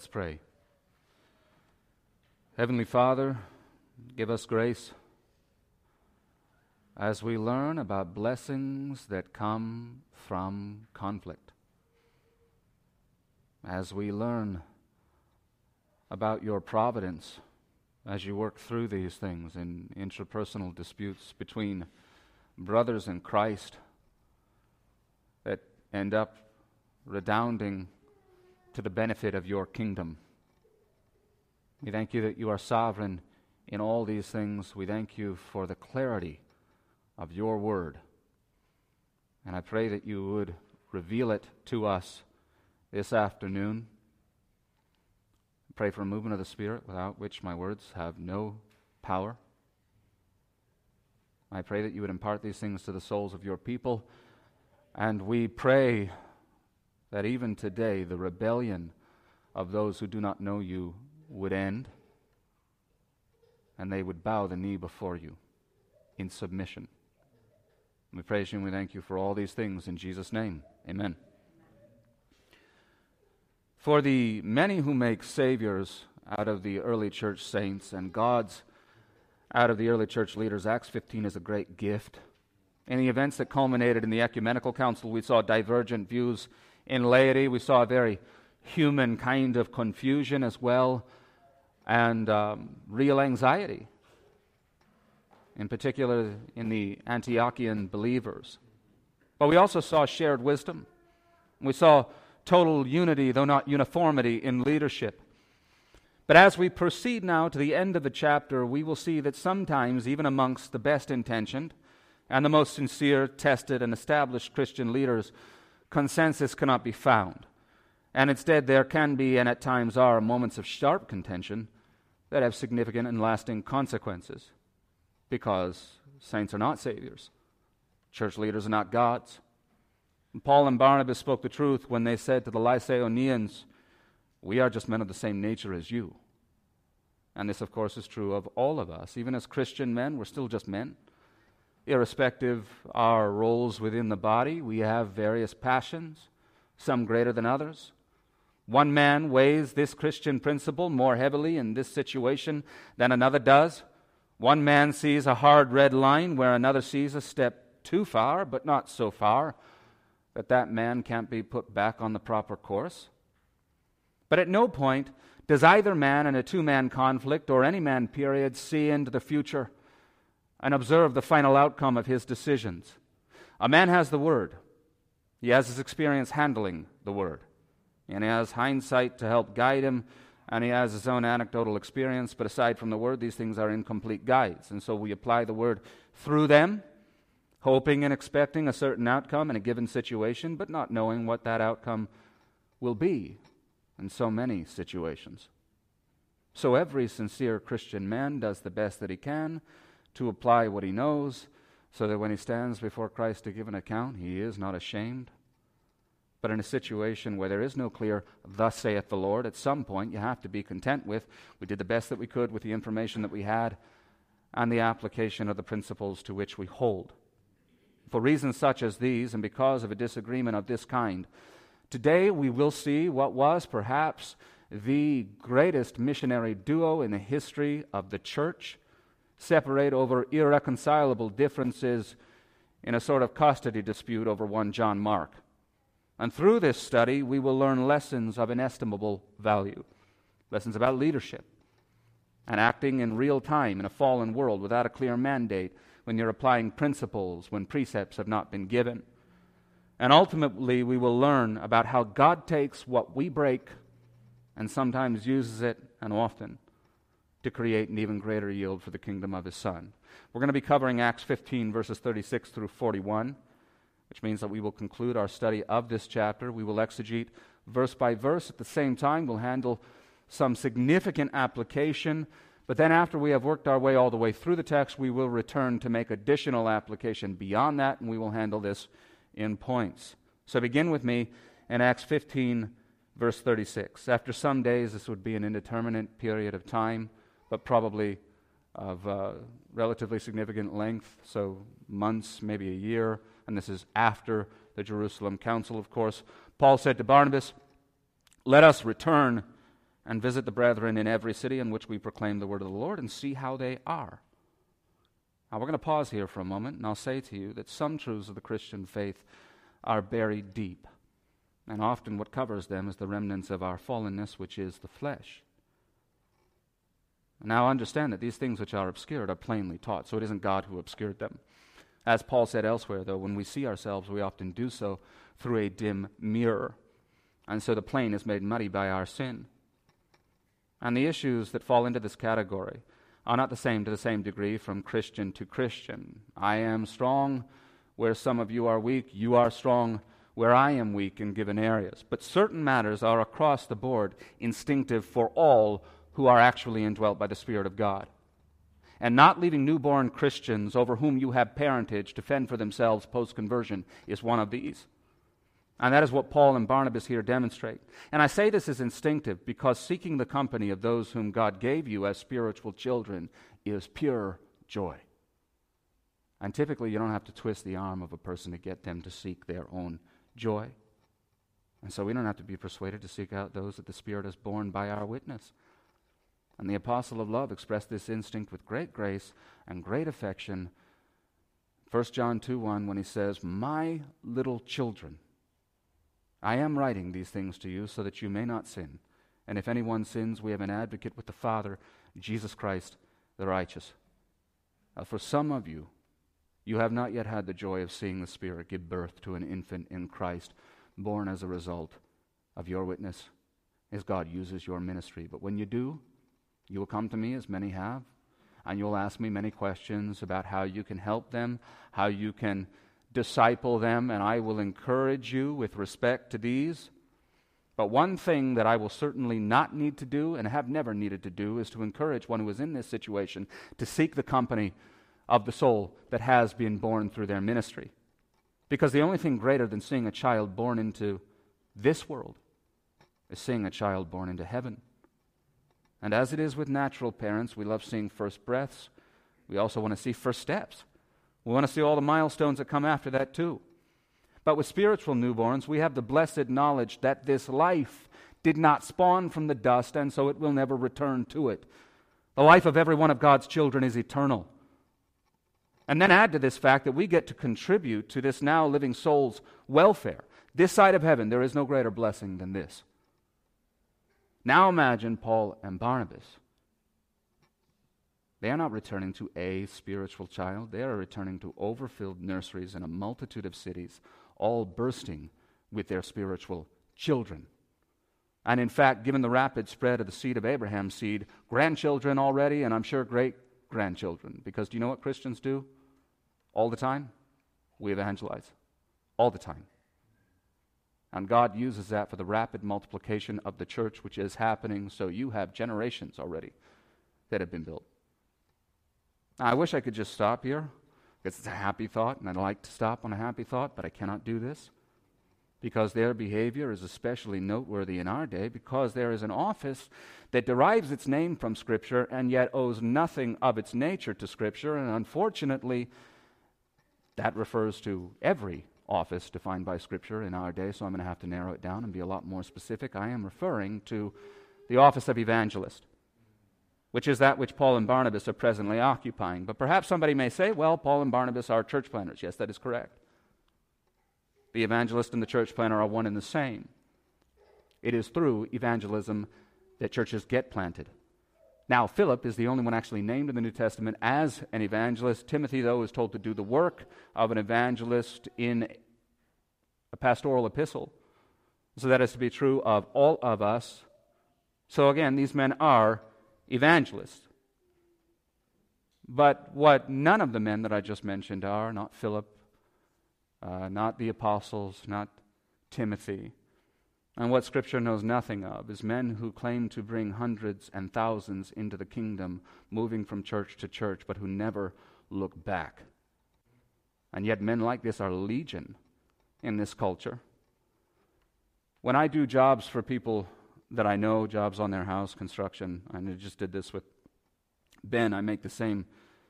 Let's pray. Heavenly Father, give us grace as we learn about blessings that come from conflict. As we learn about your providence as you work through these things in interpersonal disputes between brothers in Christ that end up redounding to the benefit of your kingdom. We thank you that you are sovereign in all these things. We thank you for the clarity of your word. And I pray that you would reveal it to us this afternoon. Pray for a movement of the Spirit without which my words have no power. I pray that you would impart these things to the souls of your people. And we pray that even today the rebellion of those who do not know you would end and they would bow the knee before you in submission. We praise you and we thank you for all these things in Jesus' name. Amen. For the many who make saviors out of the early church saints and gods out of the early church leaders, Acts 15 is a great gift. In the events that culminated in the ecumenical council, we saw divergent views in laity. We saw a very human kind of confusion as well, and um, real anxiety, in particular in the Antiochian believers. But we also saw shared wisdom. We saw total unity, though not uniformity, in leadership. But as we proceed now to the end of the chapter, we will see that sometimes, even amongst the best intentioned and the most sincere, tested, and established Christian leaders, consensus cannot be found. And instead, there can be, and at times are, moments of sharp contention that have significant and lasting consequences because saints are not saviors, church leaders are not gods. And Paul and Barnabas spoke the truth when they said to the Lycaonians, We are just men of the same nature as you. And this, of course, is true of all of us. Even as Christian men, we're still just men irrespective our roles within the body, we have various passions, some greater than others. One man weighs this Christian principle more heavily in this situation than another does. One man sees a hard red line where another sees a step too far, but not so far that that man can't be put back on the proper course. But at no point does either man in a two man conflict or any man period see into the future and observe the final outcome of his decisions. A man has the word, he has his experience handling the word, and he has hindsight to help guide him, and he has his own anecdotal experience. But aside from the word, these things are incomplete guides. And so we apply the word through them, hoping and expecting a certain outcome in a given situation, but not knowing what that outcome will be in so many situations. So every sincere Christian man does the best that he can to apply what he knows, so that when he stands before Christ to give an account, he is not ashamed. But in a situation where there is no clear, thus saith the Lord, at some point you have to be content with, we did the best that we could with the information that we had and the application of the principles to which we hold. For reasons such as these, and because of a disagreement of this kind, today we will see what was perhaps the greatest missionary duo in the history of the church separate over irreconcilable differences in a sort of custody dispute over one John Mark. And through this study, we will learn lessons of inestimable value lessons about leadership and acting in real time in a fallen world without a clear mandate when you're applying principles when precepts have not been given. And ultimately, we will learn about how God takes what we break and sometimes uses it, and often, to create an even greater yield for the kingdom of His Son. We're going to be covering Acts 15, verses 36 through 41 which means that we will conclude our study of this chapter. We will exegete verse by verse. At the same time, we'll handle some significant application. But then, after we have worked our way all the way through the text, we will return to make additional application beyond that, and we will handle this in points. So, begin with me in Acts 15, verse 36. After some days, this would be an indeterminate period of time, but probably of uh, relatively significant length, so months, maybe a year and this is after the Jerusalem Council, of course. Paul said to Barnabas, Let us return and visit the brethren in every city in which we proclaim the word of the Lord and see how they are. Now, we're going to pause here for a moment, and I'll say to you that some truths of the Christian faith are buried deep. And often what covers them is the remnants of our fallenness, which is the flesh. Now understand that these things which are obscured are plainly taught, so it isn't God who obscured them. As Paul said elsewhere, though, when we see ourselves, we often do so through a dim mirror. And so the plain is made muddy by our sin. And the issues that fall into this category are not the same to the same degree from Christian to Christian. I am strong where some of you are weak. You are strong where I am weak in given areas. But certain matters are across the board instinctive for all who are actually indwelt by the Spirit of God and not leaving newborn Christians over whom you have parentage to fend for themselves post conversion is one of these. And that is what Paul and Barnabas here demonstrate. And I say this is instinctive because seeking the company of those whom God gave you as spiritual children is pure joy. And typically, you don't have to twist the arm of a person to get them to seek their own joy. And so we don't have to be persuaded to seek out those that the Spirit has borne by our witness. And the apostle of love expressed this instinct with great grace and great affection. 1 John 2 1, when he says, My little children, I am writing these things to you so that you may not sin. And if anyone sins, we have an advocate with the Father, Jesus Christ the righteous. Now, for some of you, you have not yet had the joy of seeing the Spirit give birth to an infant in Christ, born as a result of your witness, as God uses your ministry. But when you do, you will come to me, as many have, and you'll ask me many questions about how you can help them, how you can disciple them, and I will encourage you with respect to these. But one thing that I will certainly not need to do and have never needed to do is to encourage one who is in this situation to seek the company of the soul that has been born through their ministry. Because the only thing greater than seeing a child born into this world is seeing a child born into heaven. And as it is with natural parents, we love seeing first breaths. We also want to see first steps. We want to see all the milestones that come after that, too. But with spiritual newborns, we have the blessed knowledge that this life did not spawn from the dust, and so it will never return to it. The life of every one of God's children is eternal. And then add to this fact that we get to contribute to this now living soul's welfare. This side of heaven, there is no greater blessing than this. Now imagine Paul and Barnabas. They are not returning to a spiritual child, they are returning to overfilled nurseries in a multitude of cities, all bursting with their spiritual children. And in fact, given the rapid spread of the seed of Abraham's seed, grandchildren already, and I'm sure great grandchildren. Because do you know what Christians do all the time? We evangelize all the time. And God uses that for the rapid multiplication of the church, which is happening. So you have generations already that have been built. Now, I wish I could just stop here because it's a happy thought, and I'd like to stop on a happy thought, but I cannot do this because their behavior is especially noteworthy in our day because there is an office that derives its name from Scripture and yet owes nothing of its nature to Scripture. And unfortunately, that refers to every office defined by Scripture in our day, so I'm going to have to narrow it down and be a lot more specific. I am referring to the office of evangelist, which is that which Paul and Barnabas are presently occupying. But perhaps somebody may say, well, Paul and Barnabas are church planters. Yes, that is correct. The evangelist and the church planter are one and the same. It is through evangelism that churches get planted. Now, Philip is the only one actually named in the New Testament as an evangelist. Timothy, though, is told to do the work of an evangelist in a pastoral epistle. So that is to be true of all of us. So again, these men are evangelists. But what none of the men that I just mentioned are, not Philip, uh, not the apostles, not Timothy, and what Scripture knows nothing of is men who claim to bring hundreds and thousands into the kingdom, moving from church to church, but who never look back. And yet, men like this are legion in this culture. When I do jobs for people that I know, jobs on their house, construction, and I just did this with Ben, I make the same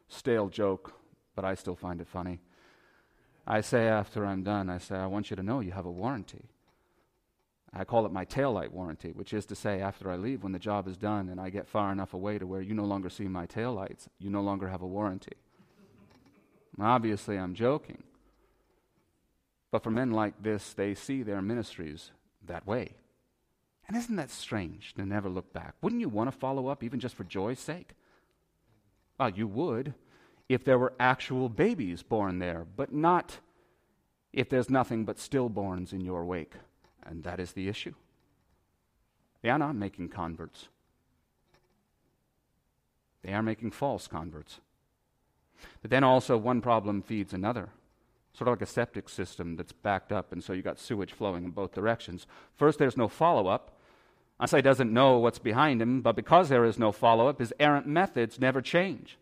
stale joke, but I still find it funny. I say after I'm done, I say, I want you to know you have a warranty. I call it my taillight warranty, which is to say, after I leave, when the job is done and I get far enough away to where you no longer see my taillights, you no longer have a warranty. Obviously, I'm joking. But for men like this, they see their ministries that way. And isn't that strange to never look back? Wouldn't you want to follow up even just for joy's sake? Well, you would if there were actual babies born there, but not if there's nothing but stillborns in your wake. And that is the issue. They are not making converts, they are making false converts. But then also, one problem feeds another. Sort of like a septic system that's backed up, and so you got sewage flowing in both directions. First, there's no follow up. Asai doesn't know what's behind him, but because there is no follow up, his errant methods never change.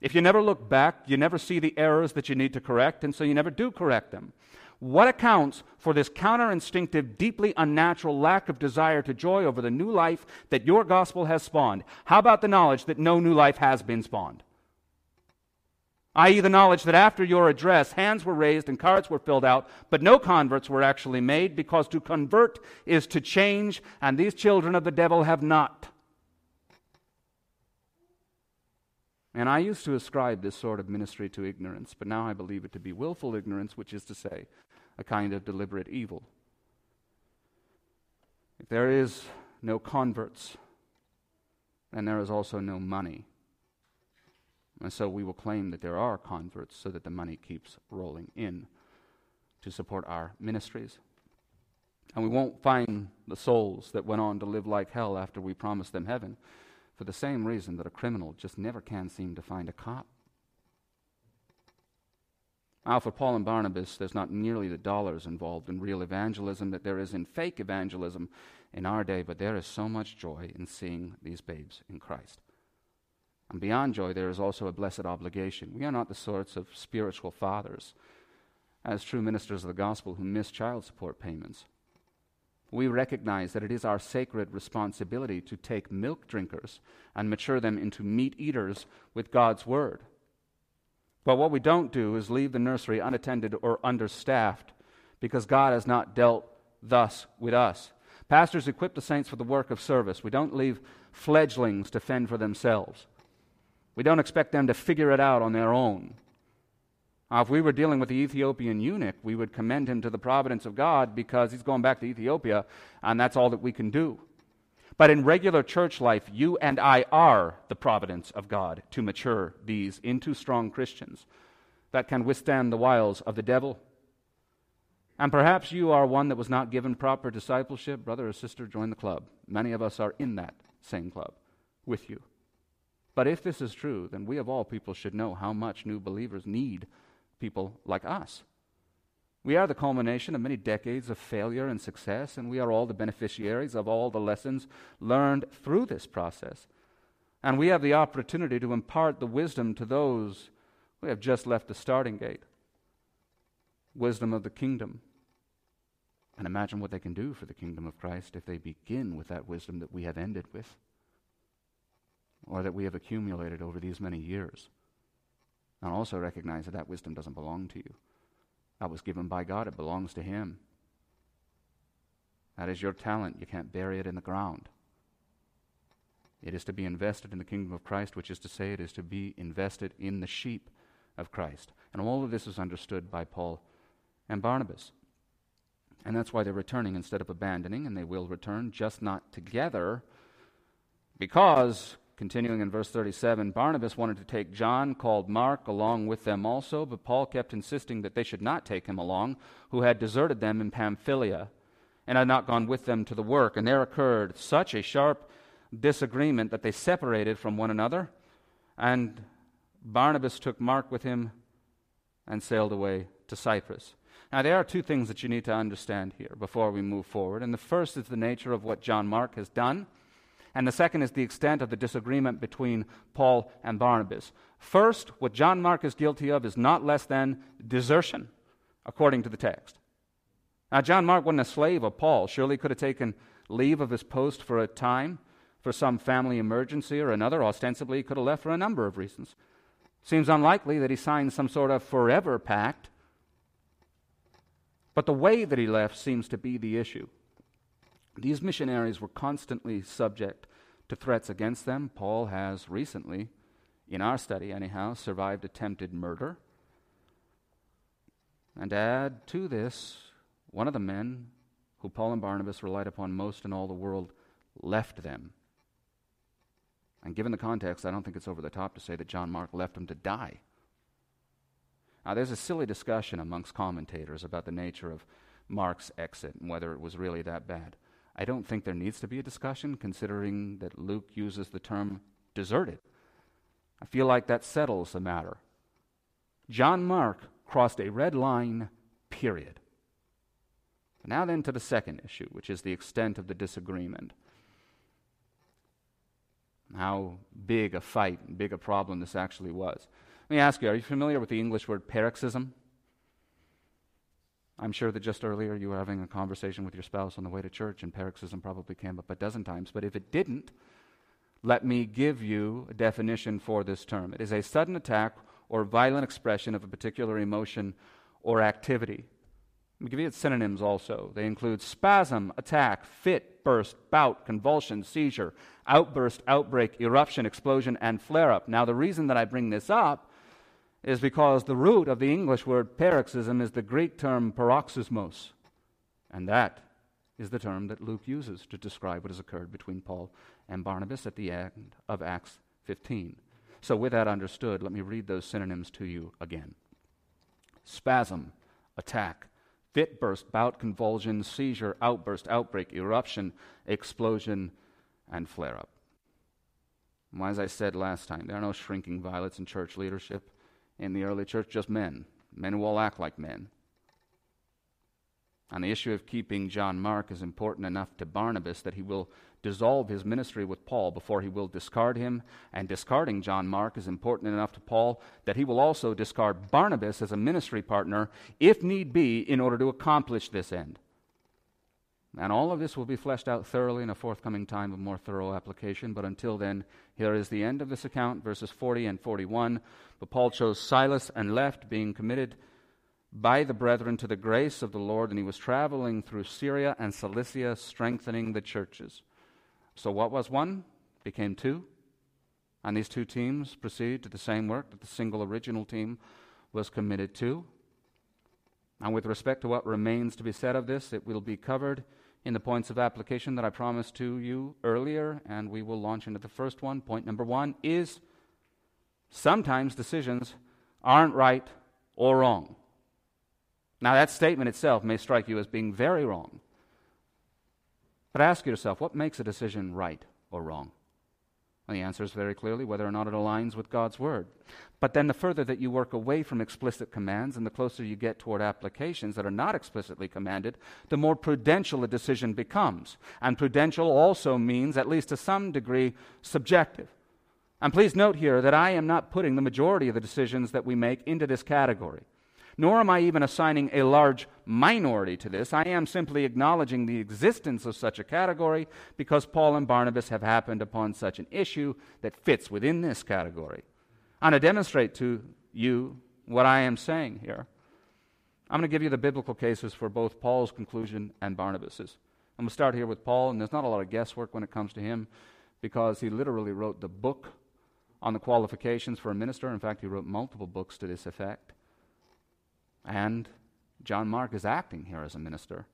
If you never look back, you never see the errors that you need to correct, and so you never do correct them. What accounts for this counter-instinctive, deeply unnatural lack of desire to joy over the new life that your gospel has spawned? How about the knowledge that no new life has been spawned? i.e., the knowledge that after your address, hands were raised and cards were filled out, but no converts were actually made because to convert is to change, and these children of the devil have not. And I used to ascribe this sort of ministry to ignorance, but now I believe it to be willful ignorance, which is to say, a kind of deliberate evil. If there is no converts, then there is also no money. And so we will claim that there are converts so that the money keeps rolling in to support our ministries. And we won't find the souls that went on to live like hell after we promised them heaven for the same reason that a criminal just never can seem to find a cop. Now, for Paul and Barnabas, there's not nearly the dollars involved in real evangelism that there is in fake evangelism in our day, but there is so much joy in seeing these babes in Christ. And beyond joy, there is also a blessed obligation. We are not the sorts of spiritual fathers, as true ministers of the gospel, who miss child support payments. We recognize that it is our sacred responsibility to take milk drinkers and mature them into meat eaters with God's word. But what we don't do is leave the nursery unattended or understaffed because God has not dealt thus with us. Pastors equip the saints for the work of service. We don't leave fledglings to fend for themselves. We don't expect them to figure it out on their own. Now, if we were dealing with the Ethiopian eunuch, we would commend him to the providence of God because he's going back to Ethiopia, and that's all that we can do. But in regular church life, you and I are the providence of God to mature these into strong Christians that can withstand the wiles of the devil. And perhaps you are one that was not given proper discipleship. Brother or sister, join the club. Many of us are in that same club with you. But if this is true, then we of all people should know how much new believers need people like us. We are the culmination of many decades of failure and success, and we are all the beneficiaries of all the lessons learned through this process. And we have the opportunity to impart the wisdom to those who have just left the starting gate wisdom of the kingdom. And imagine what they can do for the kingdom of Christ if they begin with that wisdom that we have ended with, or that we have accumulated over these many years. And also recognize that that wisdom doesn't belong to you. That was given by God, it belongs to Him. That is your talent. You can't bury it in the ground. It is to be invested in the kingdom of Christ, which is to say, it is to be invested in the sheep of Christ. And all of this is understood by Paul and Barnabas. And that's why they're returning instead of abandoning, and they will return, just not together. Because, continuing in verse 37, Barnabas wanted to take John, called Mark, along with them also, but Paul kept insisting that they should not take him along, who had deserted them in Pamphylia and had not gone with them to the work. And there occurred such a sharp disagreement that they separated from one another, and Barnabas took Mark with him and sailed away to Cyprus. Now, there are two things that you need to understand here before we move forward. And the first is the nature of what John Mark has done, and the second is the extent of the disagreement between Paul and Barnabas. First, what John Mark is guilty of is not less than desertion, according to the text. Now, John Mark wasn't a slave of Paul. Surely he could have taken leave of his post for a time for some family emergency or another. Ostensibly, he could have left for a number of reasons. Seems unlikely that he signed some sort of forever pact. But the way that he left seems to be the issue. These missionaries were constantly subject to threats against them. Paul has recently, in our study anyhow, survived attempted murder. And add to this, one of the men who Paul and Barnabas relied upon most in all the world left them. And given the context, I don't think it's over the top to say that John Mark left them to die. Now, there's a silly discussion amongst commentators about the nature of Mark's exit and whether it was really that bad. I don't think there needs to be a discussion, considering that Luke uses the term deserted. I feel like that settles the matter. John Mark crossed a red line, period. Now, then, to the second issue, which is the extent of the disagreement. How big a fight, and big a problem this actually was. Let me ask you are you familiar with the English word paroxysm? I'm sure that just earlier you were having a conversation with your spouse on the way to church, and paroxysm probably came up a dozen times. But if it didn't, let me give you a definition for this term. It is a sudden attack or violent expression of a particular emotion or activity. Let me give you its synonyms also. They include spasm, attack, fit, burst, bout, convulsion, seizure, outburst, outbreak, eruption, explosion, and flare up. Now, the reason that I bring this up is because the root of the English word paroxysm is the Greek term paroxysmos. And that is the term that Luke uses to describe what has occurred between Paul and Barnabas at the end of Acts 15. So, with that understood, let me read those synonyms to you again spasm, attack, fit burst, bout, convulsion, seizure, outburst, outbreak, eruption, explosion, and flare up. As I said last time, there are no shrinking violets in church leadership in the early church, just men, men who all act like men. And the issue of keeping John Mark is important enough to Barnabas that he will dissolve his ministry with Paul before he will discard him. And discarding John Mark is important enough to Paul that he will also discard Barnabas as a ministry partner, if need be, in order to accomplish this end. And all of this will be fleshed out thoroughly in a forthcoming time of more thorough application. But until then, here is the end of this account, verses 40 and 41. But Paul chose Silas and left, being committed by the brethren to the grace of the Lord, and he was traveling through Syria and Cilicia, strengthening the churches. So what was one became two. And these two teams proceed to the same work that the single original team was committed to. And with respect to what remains to be said of this, it will be covered in the points of application that I promised to you earlier, and we will launch into the first one. Point number one is sometimes decisions aren't right or wrong. Now, that statement itself may strike you as being very wrong. But ask yourself what makes a decision right or wrong? The answer is very clearly whether or not it aligns with God's Word. But then the further that you work away from explicit commands and the closer you get toward applications that are not explicitly commanded, the more prudential a decision becomes. And prudential also means, at least to some degree, subjective. And please note here that I am not putting the majority of the decisions that we make into this category nor am I even assigning a large minority to this. I am simply acknowledging the existence of such a category because Paul and Barnabas have happened upon such an issue that fits within this category. And to demonstrate to you what I am saying here, I'm going to give you the biblical cases for both Paul's conclusion and Barnabas's. I'm going to start here with Paul, and there's not a lot of guesswork when it comes to him because he literally wrote the book on the qualifications for a minister. In fact, he wrote multiple books to this effect. And John Mark is acting here as a minister.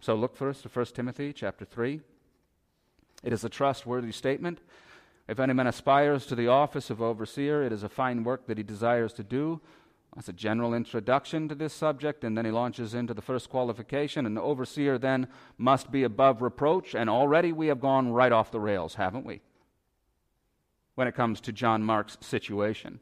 So look first to 1 Timothy chapter 3. It is a trustworthy statement. If any man aspires to the office of overseer, it is a fine work that he desires to do. That's a general introduction to this subject, and then he launches into the first qualification. An overseer then must be above reproach, and already we have gone right off the rails, haven't we? When it comes to John Mark's situation.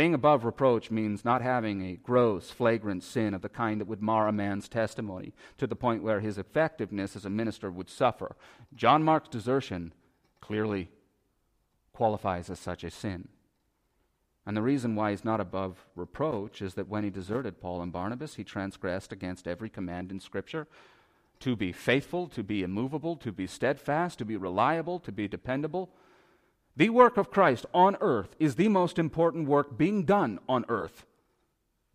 Being above reproach means not having a gross, flagrant sin of the kind that would mar a man's testimony to the point where his effectiveness as a minister would suffer. John Mark's desertion clearly qualifies as such a sin. And the reason why he's not above reproach is that when he deserted Paul and Barnabas, he transgressed against every command in Scripture to be faithful, to be immovable, to be steadfast, to be reliable, to be dependable. The work of Christ on earth is the most important work being done on earth.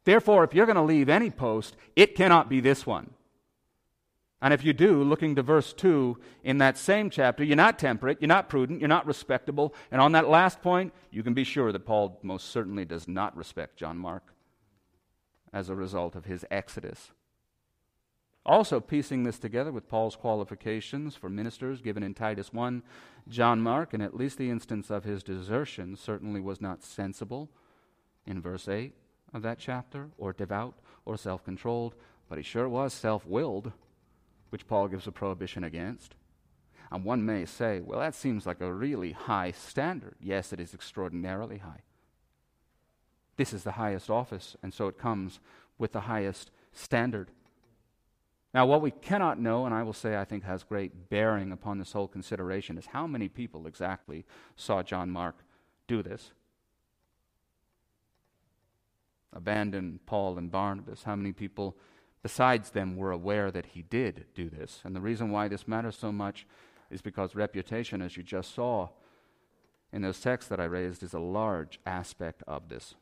Therefore, if you're going to leave any post, it cannot be this one. And if you do, looking to verse 2 in that same chapter, you're not temperate, you're not prudent, you're not respectable. And on that last point, you can be sure that Paul most certainly does not respect John Mark as a result of his exodus. Also, piecing this together with Paul's qualifications for ministers given in Titus 1, John Mark, in at least the instance of his desertion, certainly was not sensible in verse 8 of that chapter, or devout, or self controlled, but he sure was self willed which Paul gives a prohibition against. And one may say, well, that seems like a really high standard. Yes, it is extraordinarily high. This is the highest office, and so it comes with the highest standard. Now, what we cannot know, and I will say I think has great bearing upon this whole consideration, is how many people exactly saw John Mark do this. Abandon Paul and Barnabas. How many people besides them were aware that he did do this. And the reason why this matters so much is because reputation, as you just saw in those texts that I raised, is a large aspect of this.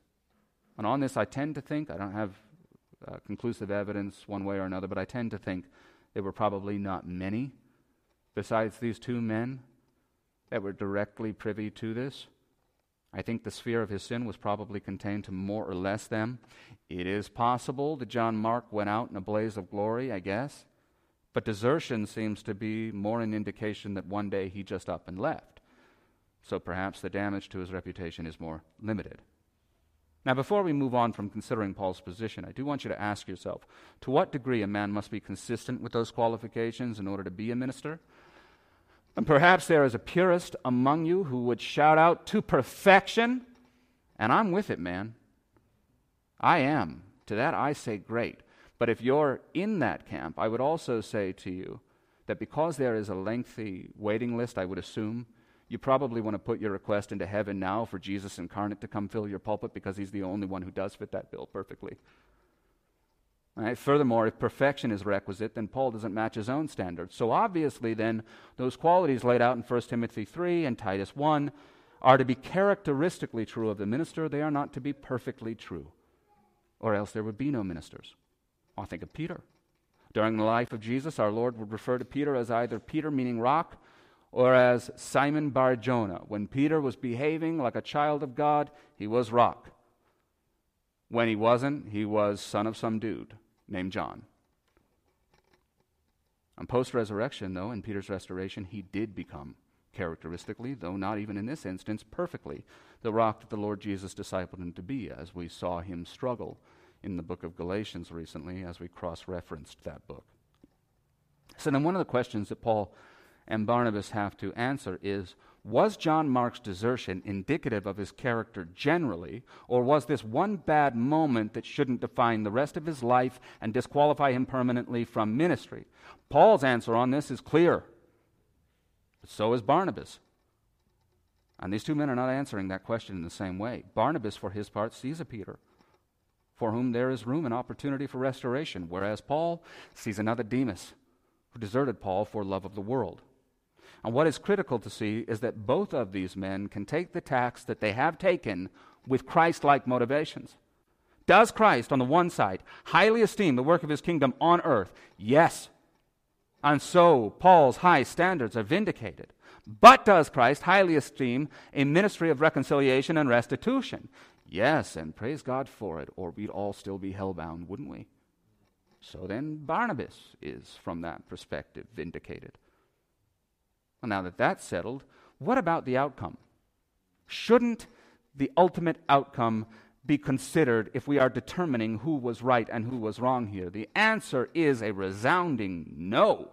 And on this, I tend to think, I don't have uh, conclusive evidence one way or another, but I tend to think there were probably not many besides these two men that were directly privy to this. I think the sphere of his sin was probably contained to more or less them. It is possible that John Mark went out in a blaze of glory, I guess, but desertion seems to be more an indication that one day he just up and left. So perhaps the damage to his reputation is more limited. Now, before we move on from considering Paul's position, I do want you to ask yourself to what degree a man must be consistent with those qualifications in order to be a minister? And perhaps there is a purist among you who would shout out to perfection, and I'm with it, man. I am. To that I say, great. But if you're in that camp, I would also say to you that because there is a lengthy waiting list, I would assume, you probably want to put your request into heaven now for Jesus incarnate to come fill your pulpit because he's the only one who does fit that bill perfectly. Right? Furthermore, if perfection is requisite, then Paul doesn't match his own standards. So obviously, then, those qualities laid out in 1 Timothy 3 and Titus 1 are to be characteristically true of the minister. They are not to be perfectly true, or else there would be no ministers. I think of Peter. During the life of Jesus, our Lord would refer to Peter as either Peter, meaning rock, or as Simon Bar Jonah. When Peter was behaving like a child of God, he was rock. When he wasn't, he was son of some dude named John. On post resurrection, though, in Peter's restoration, he did become, characteristically, though not even in this instance, perfectly, the rock that the Lord Jesus discipled him to be, as we saw him struggle in the book of Galatians recently as we cross referenced that book. So, then one of the questions that Paul and Barnabas have to answer is was John Mark's desertion indicative of his character generally, or was this one bad moment that shouldn't define the rest of his life and disqualify him permanently from ministry? Paul's answer on this is clear. So is Barnabas. And these two men are not answering that question in the same way. Barnabas, for his part, sees a Peter for whom there is room and opportunity for restoration, whereas Paul sees another Demas who deserted Paul for love of the world. And what is critical to see is that both of these men can take the tax that they have taken with Christ like motivations. Does Christ, on the one side, highly esteem the work of his kingdom on earth? Yes. And so Paul's high standards are vindicated. But does Christ highly esteem a ministry of reconciliation and restitution? Yes, and praise God for it, or we'd all still be hellbound, wouldn't we? So then Barnabas is, from that perspective, vindicated. Well, now that that's settled, what about the outcome? Shouldn't the ultimate outcome be considered if we are determining who was right and who was wrong here? The answer is a resounding no.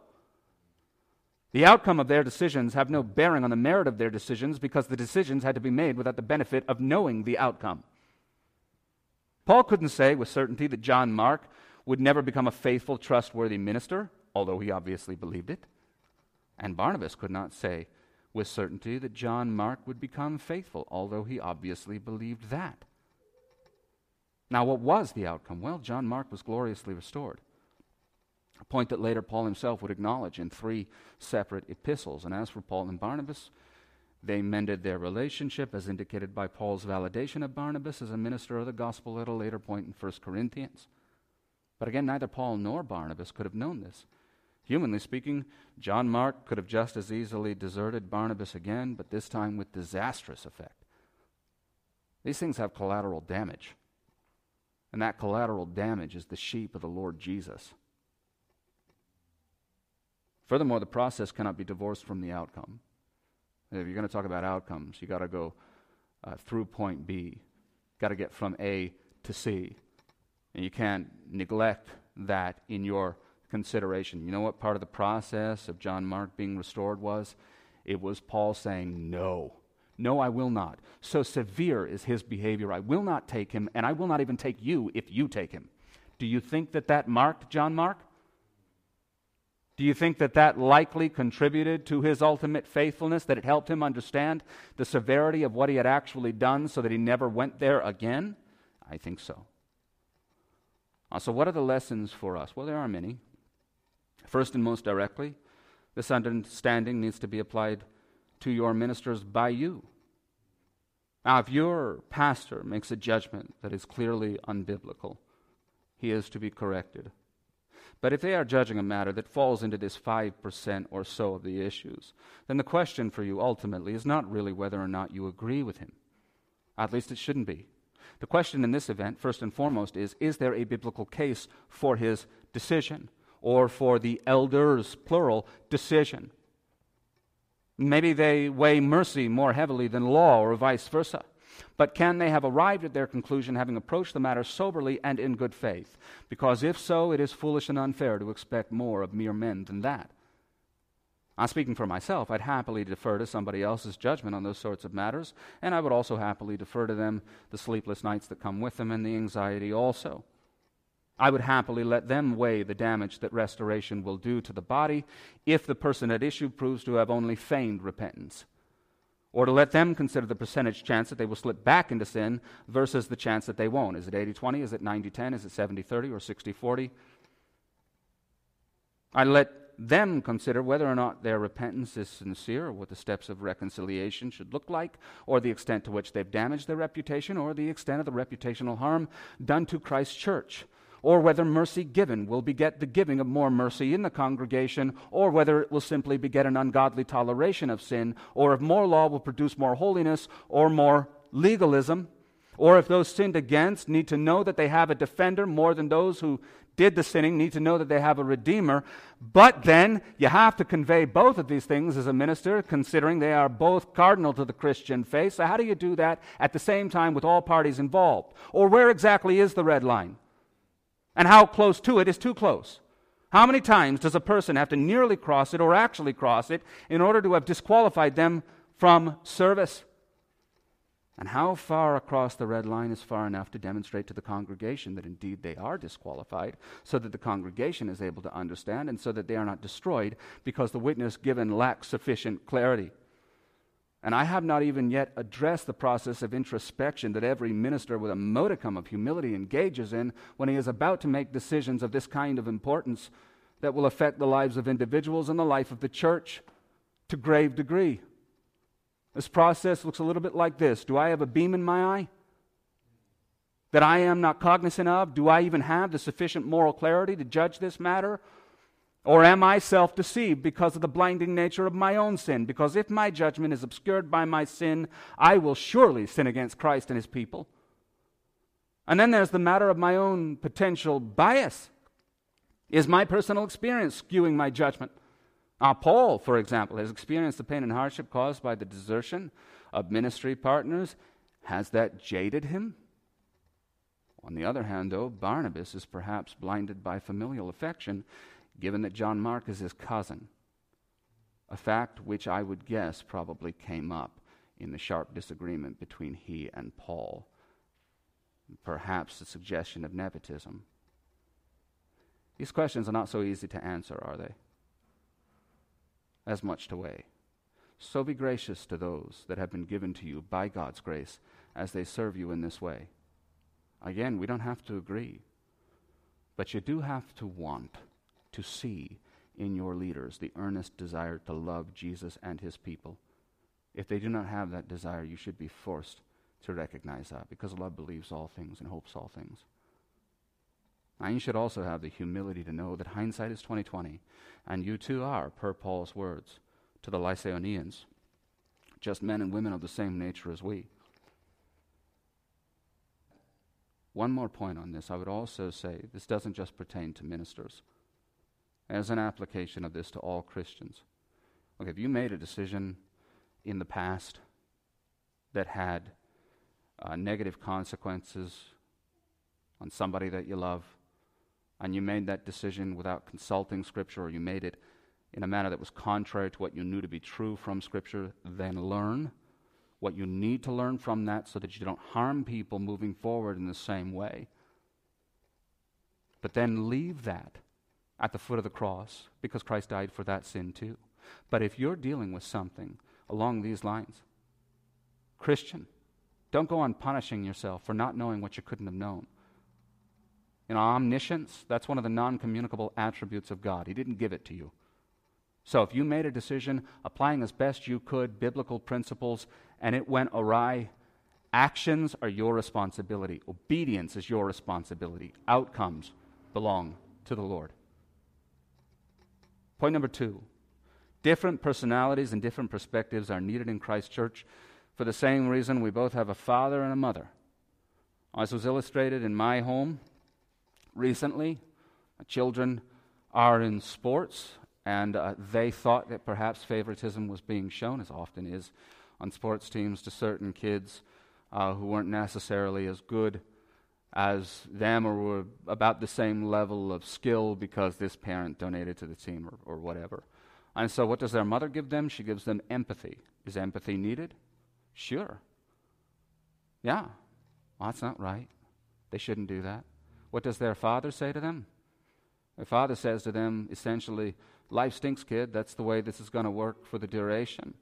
The outcome of their decisions have no bearing on the merit of their decisions because the decisions had to be made without the benefit of knowing the outcome. Paul couldn't say with certainty that John Mark would never become a faithful, trustworthy minister, although he obviously believed it. And Barnabas could not say with certainty that John Mark would become faithful, although he obviously believed that. Now, what was the outcome? Well, John Mark was gloriously restored. A point that later Paul himself would acknowledge in three separate epistles. And as for Paul and Barnabas, they mended their relationship, as indicated by Paul's validation of Barnabas as a minister of the gospel at a later point in 1 Corinthians. But again, neither Paul nor Barnabas could have known this. Humanly speaking, John Mark could have just as easily deserted Barnabas again, but this time with disastrous effect. These things have collateral damage. And that collateral damage is the sheep of the Lord Jesus. Furthermore, the process cannot be divorced from the outcome. If you're going to talk about outcomes, you've got to go uh, through point B. Got to get from A to C. And you can't neglect that in your consideration. You know what part of the process of John Mark being restored was? It was Paul saying, No. No, I will not. So severe is his behavior. I will not take him, and I will not even take you if you take him. Do you think that that marked John Mark? Do you think that that likely contributed to his ultimate faithfulness, that it helped him understand the severity of what he had actually done so that he never went there again? I think so. Uh, so, what are the lessons for us? Well, there are many. First and most directly, this understanding needs to be applied to your ministers by you. Now, if your pastor makes a judgment that is clearly unbiblical, he is to be corrected. But if they are judging a matter that falls into this 5% or so of the issues, then the question for you ultimately is not really whether or not you agree with him. At least it shouldn't be. The question in this event, first and foremost, is Is there a biblical case for his decision, or for the elders, plural, decision? Maybe they weigh mercy more heavily than law, or vice versa. But can they have arrived at their conclusion having approached the matter soberly and in good faith? Because if so, it is foolish and unfair to expect more of mere men than that. I'm speaking for myself. I'd happily defer to somebody else's judgment on those sorts of matters, and I would also happily defer to them the sleepless nights that come with them and the anxiety also. I would happily let them weigh the damage that restoration will do to the body if the person at issue proves to have only feigned repentance or to let them consider the percentage chance that they will slip back into sin versus the chance that they won't. Is it 80 20? Is it 90 10? Is it 70 30 or 60 40? I let them consider whether or not their repentance is sincere, or what the steps of reconciliation should look like, or the extent to which they've damaged their reputation, or the extent of the reputational harm done to Christ's church or whether mercy given will beget the giving of more mercy in the congregation, or whether it will simply beget an ungodly toleration of sin, or if more law will produce more holiness or more legalism, or if those sinned against need to know that they have a defender more than those who did the sinning need to know that they have a redeemer. But then you have to convey both of these things as a minister, considering they are both cardinal to the Christian faith. So, how do you do that at the same time with all parties involved? Or where exactly is the red line? And how close to it is too close? How many times does a person have to nearly cross it or actually cross it in order to have disqualified them from service? And how far across the red line is far enough to demonstrate to the congregation that indeed they are disqualified, so that the congregation is able to understand and so that they are not destroyed because the witness given lacks sufficient clarity? And I have not even yet addressed the process of introspection that every minister with a modicum of humility engages in when he is about to make decisions of this kind of importance that will affect the lives of individuals and the life of the church to grave degree. This process looks a little bit like this Do I have a beam in my eye that I am not cognizant of? Do I even have the sufficient moral clarity to judge this matter? Or am I self deceived because of the blinding nature of my own sin? Because if my judgment is obscured by my sin, I will surely sin against Christ and his people. And then there's the matter of my own potential bias. Is my personal experience skewing my judgment? Uh, Paul, for example, has experienced the pain and hardship caused by the desertion of ministry partners. Has that jaded him? On the other hand, though, Barnabas is perhaps blinded by familial affection, given that John Mark is his cousin, a fact which I would guess probably came up in the sharp disagreement between he and Paul. Perhaps a suggestion of nepotism. These questions are not so easy to answer, are they? As much to weigh. So be gracious to those that have been given to you by God's grace as they serve you in this way. Again, we don't have to agree, but you do have to want to see in your leaders the earnest desire to love Jesus and his people. If they do not have that desire, you should be forced to recognize that because love believes all things and hopes all things. And you should also have the humility to know that hindsight is 2020, and you too are, per Paul's words to the Lycaonians, just men and women of the same nature as we. One more point on this. I would also say this doesn't just pertain to ministers. As an application of this to all Christians. Look, if you made a decision in the past that had uh, negative consequences on somebody that you love, and you made that decision without consulting Scripture, or you made it in a manner that was contrary to what you knew to be true from Scripture, then learn what you need to learn from that so that you don't harm people moving forward in the same way. But then leave that at the foot of the cross because Christ died for that sin too. But if you're dealing with something along these lines, Christian, don't go on punishing yourself for not knowing what you couldn't have known. Know, omniscience, that's one of the non communicable attributes of God. He didn't give it to you. So if you made a decision applying as best you could biblical principles and it went awry, actions are your responsibility. Obedience is your responsibility. Outcomes belong to the Lord. Point number two different personalities and different perspectives are needed in Christ Church for the same reason we both have a father and a mother. As was illustrated in my home recently, children are in sports, and uh, they thought that perhaps favoritism was being shown, as often is on sports teams, to certain kids uh, who weren't necessarily as good as them or were about the same level of skill because this parent donated to the team or, or whatever. And so, what does their mother give them? She gives them empathy. Is empathy needed? Sure. Yeah. Well, that's not right. They shouldn't do that. What does their father say to them? Their father says to them essentially, Life stinks, kid. That's the way this is going to work for the duration.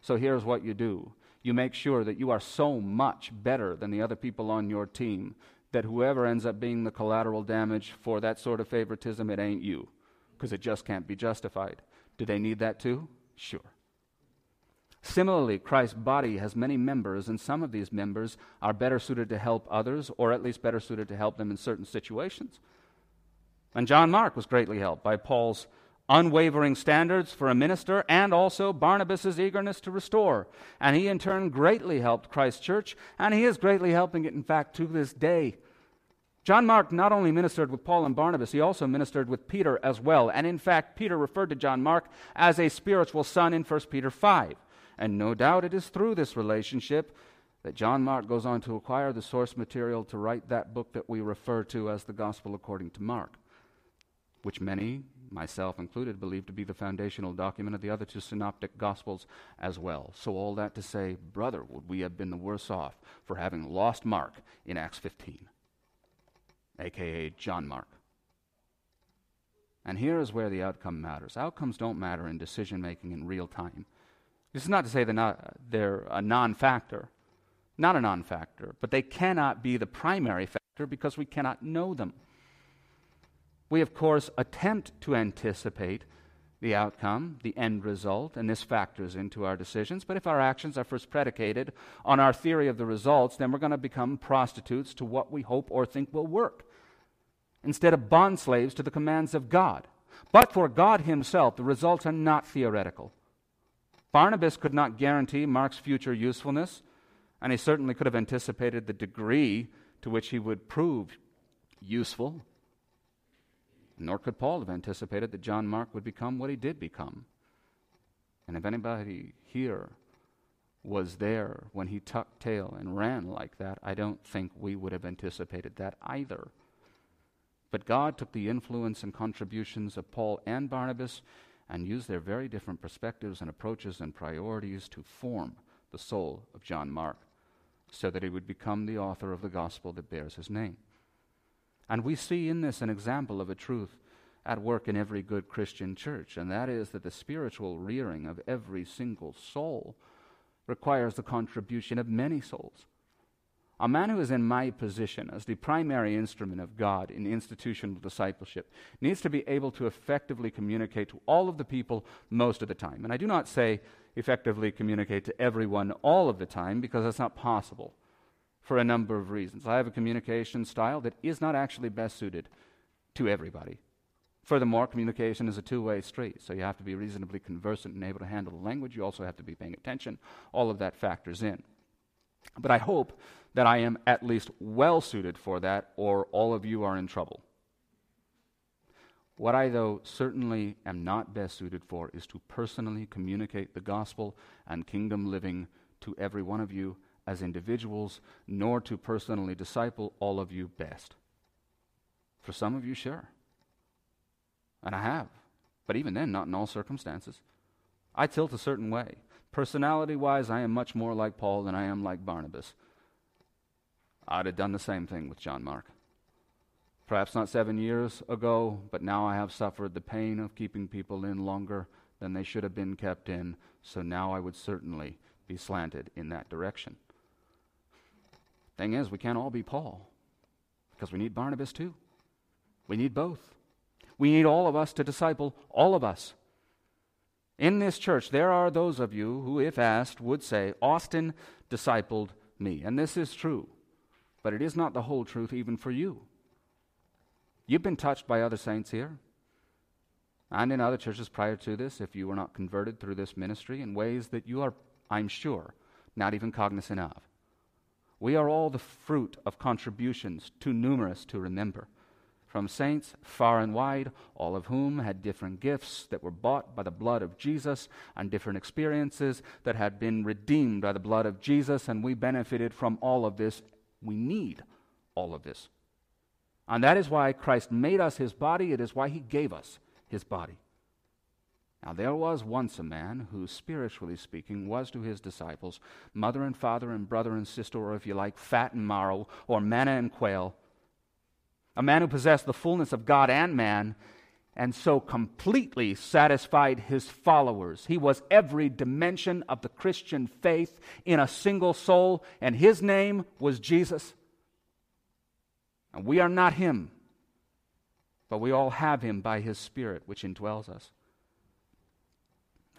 So here's what you do you make sure that you are so much better than the other people on your team that whoever ends up being the collateral damage for that sort of favoritism, it ain't you, because it just can't be justified. Do they need that too? Sure. Similarly, Christ's body has many members, and some of these members are better suited to help others, or at least better suited to help them in certain situations. And John Mark was greatly helped by Paul's unwavering standards for a minister and also Barnabas' eagerness to restore. And he, in turn, greatly helped Christ's church, and he is greatly helping it, in fact, to this day. John Mark not only ministered with Paul and Barnabas, he also ministered with Peter as well. And in fact, Peter referred to John Mark as a spiritual son in 1 Peter 5. And no doubt it is through this relationship that John Mark goes on to acquire the source material to write that book that we refer to as the Gospel according to Mark, which many myself included, believe to be the foundational document of the other two synoptic gospels as well. So, all that to say, brother, would we have been the worse off for having lost Mark in Acts 15, aka John Mark? And here is where the outcome matters. Outcomes don't matter in decision making in real time. This is not to say they're, not, they're a non factor, not a non factor, but they cannot be the primary factor because we cannot know them. We, of course, attempt to anticipate the outcome, the end result, and this factors into our decisions. But if our actions are first predicated on our theory of the results, then we're going to become prostitutes to what we hope or think will work, instead of bondslaves to the commands of God. But for God Himself, the results are not theoretical. Barnabas could not guarantee Mark's future usefulness, and he certainly could have anticipated the degree to which he would prove useful Nor could Paul have anticipated that John Mark would become what he did become. And if anybody here was there when he tucked tail and ran like that, I don't think we would have anticipated that either. But God took the influence and contributions of Paul and Barnabas and used their very different perspectives and approaches and priorities to form the soul of John Mark so that he would become the author of the gospel that bears his name. And we see in this an example of a truth at work in every good Christian church, and that is that the spiritual rearing of every single soul requires the contribution of many souls. A man who is in my position as the primary instrument of God in institutional discipleship needs to be able to effectively communicate to all of the people most of the time. And I do not say effectively communicate to everyone all of the time because that's not possible for a number of reasons. I have a communication style that is not actually best suited to everybody. Furthermore, communication is a two way street, so you have to be reasonably conversant and able to handle the language. You also have to be paying attention. All of that factors in. But I hope that I am at least well suited for that, or all of you are in trouble. What I, though, certainly am not best suited for is to personally communicate the gospel and kingdom living to every one of you as individuals, nor to personally disciple all of you best. For some of you, sure. And I have. But even then, not in all circumstances. I tilt a certain way. Personality wise, I am much more like Paul than I am like Barnabas. I'd have done the same thing with John Mark. Perhaps not seven years ago, but now I have suffered the pain of keeping people in longer than they should have been kept in, so now I would certainly be slanted in that direction. Thing is, we can't all be Paul, because we need Barnabas too. We need both. We need all of us to disciple all of us. In this church, there are those of you who, if asked, would say, Austin discipled me. And this is true. But it is not the whole truth, even for you. You've been touched by other saints here and in other churches prior to this, if you were not converted through this ministry, in ways that you are, I'm sure, not even cognizant of. We are all the fruit of contributions too numerous to remember from saints far and wide, all of whom had different gifts that were bought by the blood of Jesus and different experiences that had been redeemed by the blood of Jesus, and we benefited from all of this. We need all of this. And that is why Christ made us his body. It is why he gave us his body. Now, there was once a man who, spiritually speaking, was to his disciples mother and father and brother and sister, or if you like, fat and marrow, or manna and quail. A man who possessed the fullness of God and man, and so completely satisfied his followers. He was every dimension of the Christian faith in a single soul, and his name was Jesus. And we are not him, but we all have him by his Spirit, which indwells us.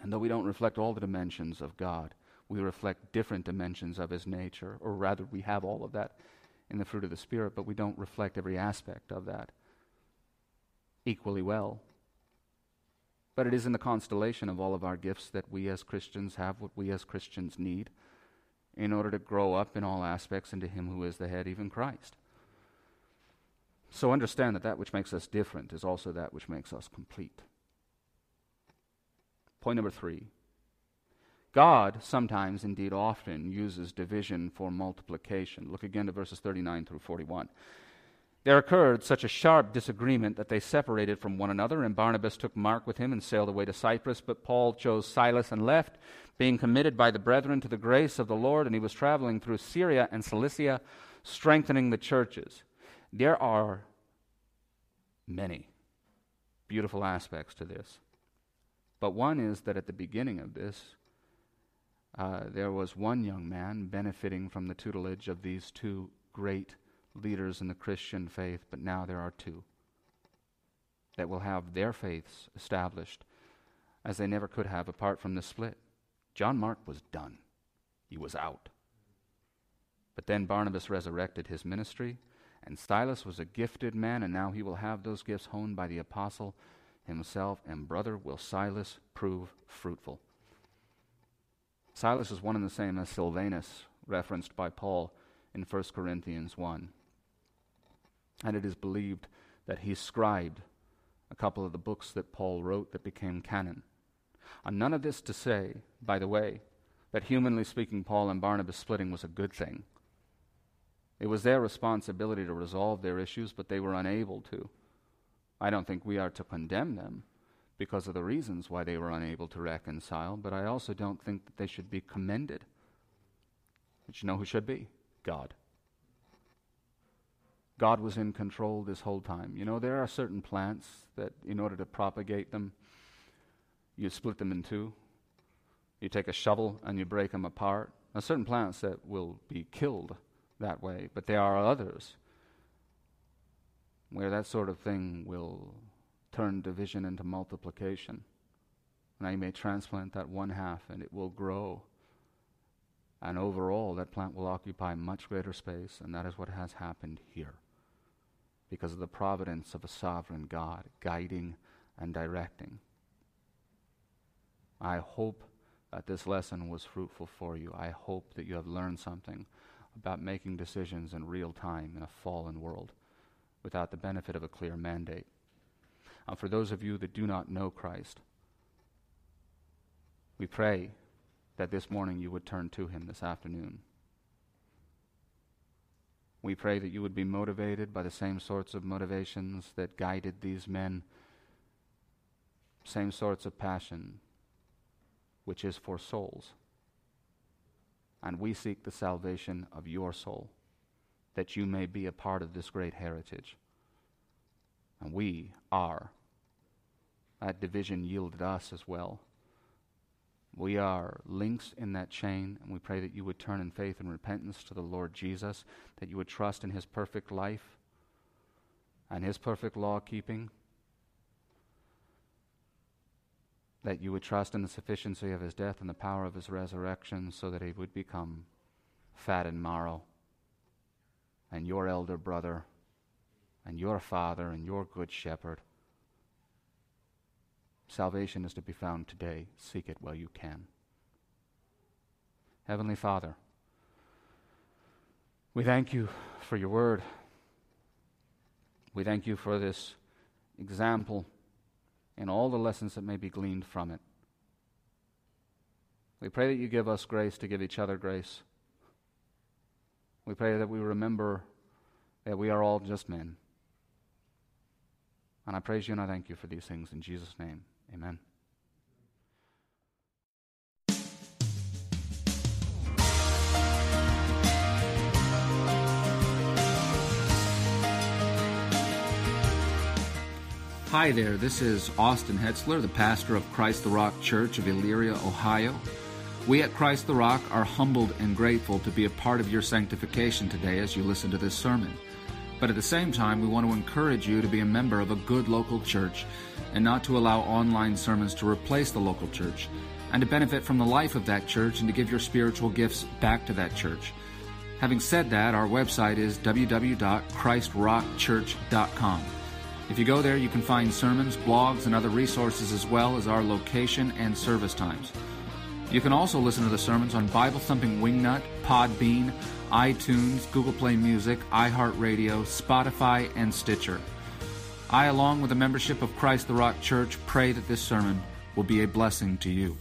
And though we don't reflect all the dimensions of God, we reflect different dimensions of his nature, or rather, we have all of that in the fruit of the Spirit, but we don't reflect every aspect of that equally well. But it is in the constellation of all of our gifts that we as Christians have what we as Christians need in order to grow up in all aspects into Him who is the head, even Christ. So understand that that which makes us different is also that which makes us complete. Point number three God sometimes, indeed often, uses division for multiplication. Look again to verses 39 through 41. There occurred such a sharp disagreement that they separated from one another, and Barnabas took Mark with him and sailed away to Cyprus. But Paul chose Silas and left, being committed by the brethren to the grace of the Lord, and he was traveling through Syria and Cilicia, strengthening the churches. There are many beautiful aspects to this. But one is that at the beginning of this, uh, there was one young man benefiting from the tutelage of these two great leaders in the Christian faith, but now there are two that will have their faiths established as they never could have apart from the split. John Mark was done, he was out. But then Barnabas resurrected his ministry and Silas was a gifted man, and now he will have those gifts honed by the apostle himself. And brother, will Silas prove fruitful? Silas is one and the same as Silvanus, referenced by Paul in 1 Corinthians 1. And it is believed that he scribed a couple of the books that Paul wrote that became canon. And none of this to say, by the way, that humanly speaking, Paul and Barnabas splitting was a good thing. It was their responsibility to resolve their issues, but they were unable to. I don't think we are to condemn them because of the reasons why they were unable to reconcile, but I also don't think that they should be commended. But you know who should be? God. God was in control this whole time. You know, there are certain plants that, in order to propagate them, you split them in two. You take a shovel and you break them apart. Now, certain plants that will be killed that way, but there are others where that sort of thing will turn division into multiplication. Now, you may transplant that one half and it will grow. And overall, that plant will occupy much greater space, and that is what has happened here. Because of the providence of a sovereign God guiding and directing. I hope that this lesson was fruitful for you. I hope that you have learned something about making decisions in real time in a fallen world without the benefit of a clear mandate. And for those of you that do not know Christ, we pray that this morning you would turn to Him this afternoon. We pray that you would be motivated by the same sorts of motivations that guided these men, same sorts of passion, which is for souls. And we seek the salvation of your soul, that you may be a part of this great heritage. And we are. That division yielded us as well. We are links in that chain, and we pray that you would turn in faith and repentance to the Lord Jesus, that you would trust in his perfect life and his perfect law keeping, that you would trust in the sufficiency of his death and the power of his resurrection, so that he would become fat and marrow, and your elder brother, and your father, and your good shepherd. Salvation is to be found today. Seek it while you can. Heavenly Father, we thank you for your word. We thank you for this example and all the lessons that may be gleaned from it. We pray that you give us grace to give each other grace. We pray that we remember that we are all just men. And I praise you and I thank you for these things in Jesus' name. Amen. Hi there, this is Austin Hetsler, the pastor of Christ the Rock Church of Elyria, Ohio. We at Christ the Rock are humbled and grateful to be a part of your sanctification today as you listen to this sermon. But at the same time, we want to encourage you to be a member of a good local church and not to allow online sermons to replace the local church, and to benefit from the life of that church and to give your spiritual gifts back to that church. Having said that, our website is www.christrockchurch.com. If you go there, you can find sermons, blogs, and other resources as well as our location and service times. You can also listen to the sermons on Bible Thumping Wingnut, Podbean, iTunes, Google Play Music, iHeartRadio, Spotify, and Stitcher. I, along with the membership of Christ the Rock Church, pray that this sermon will be a blessing to you.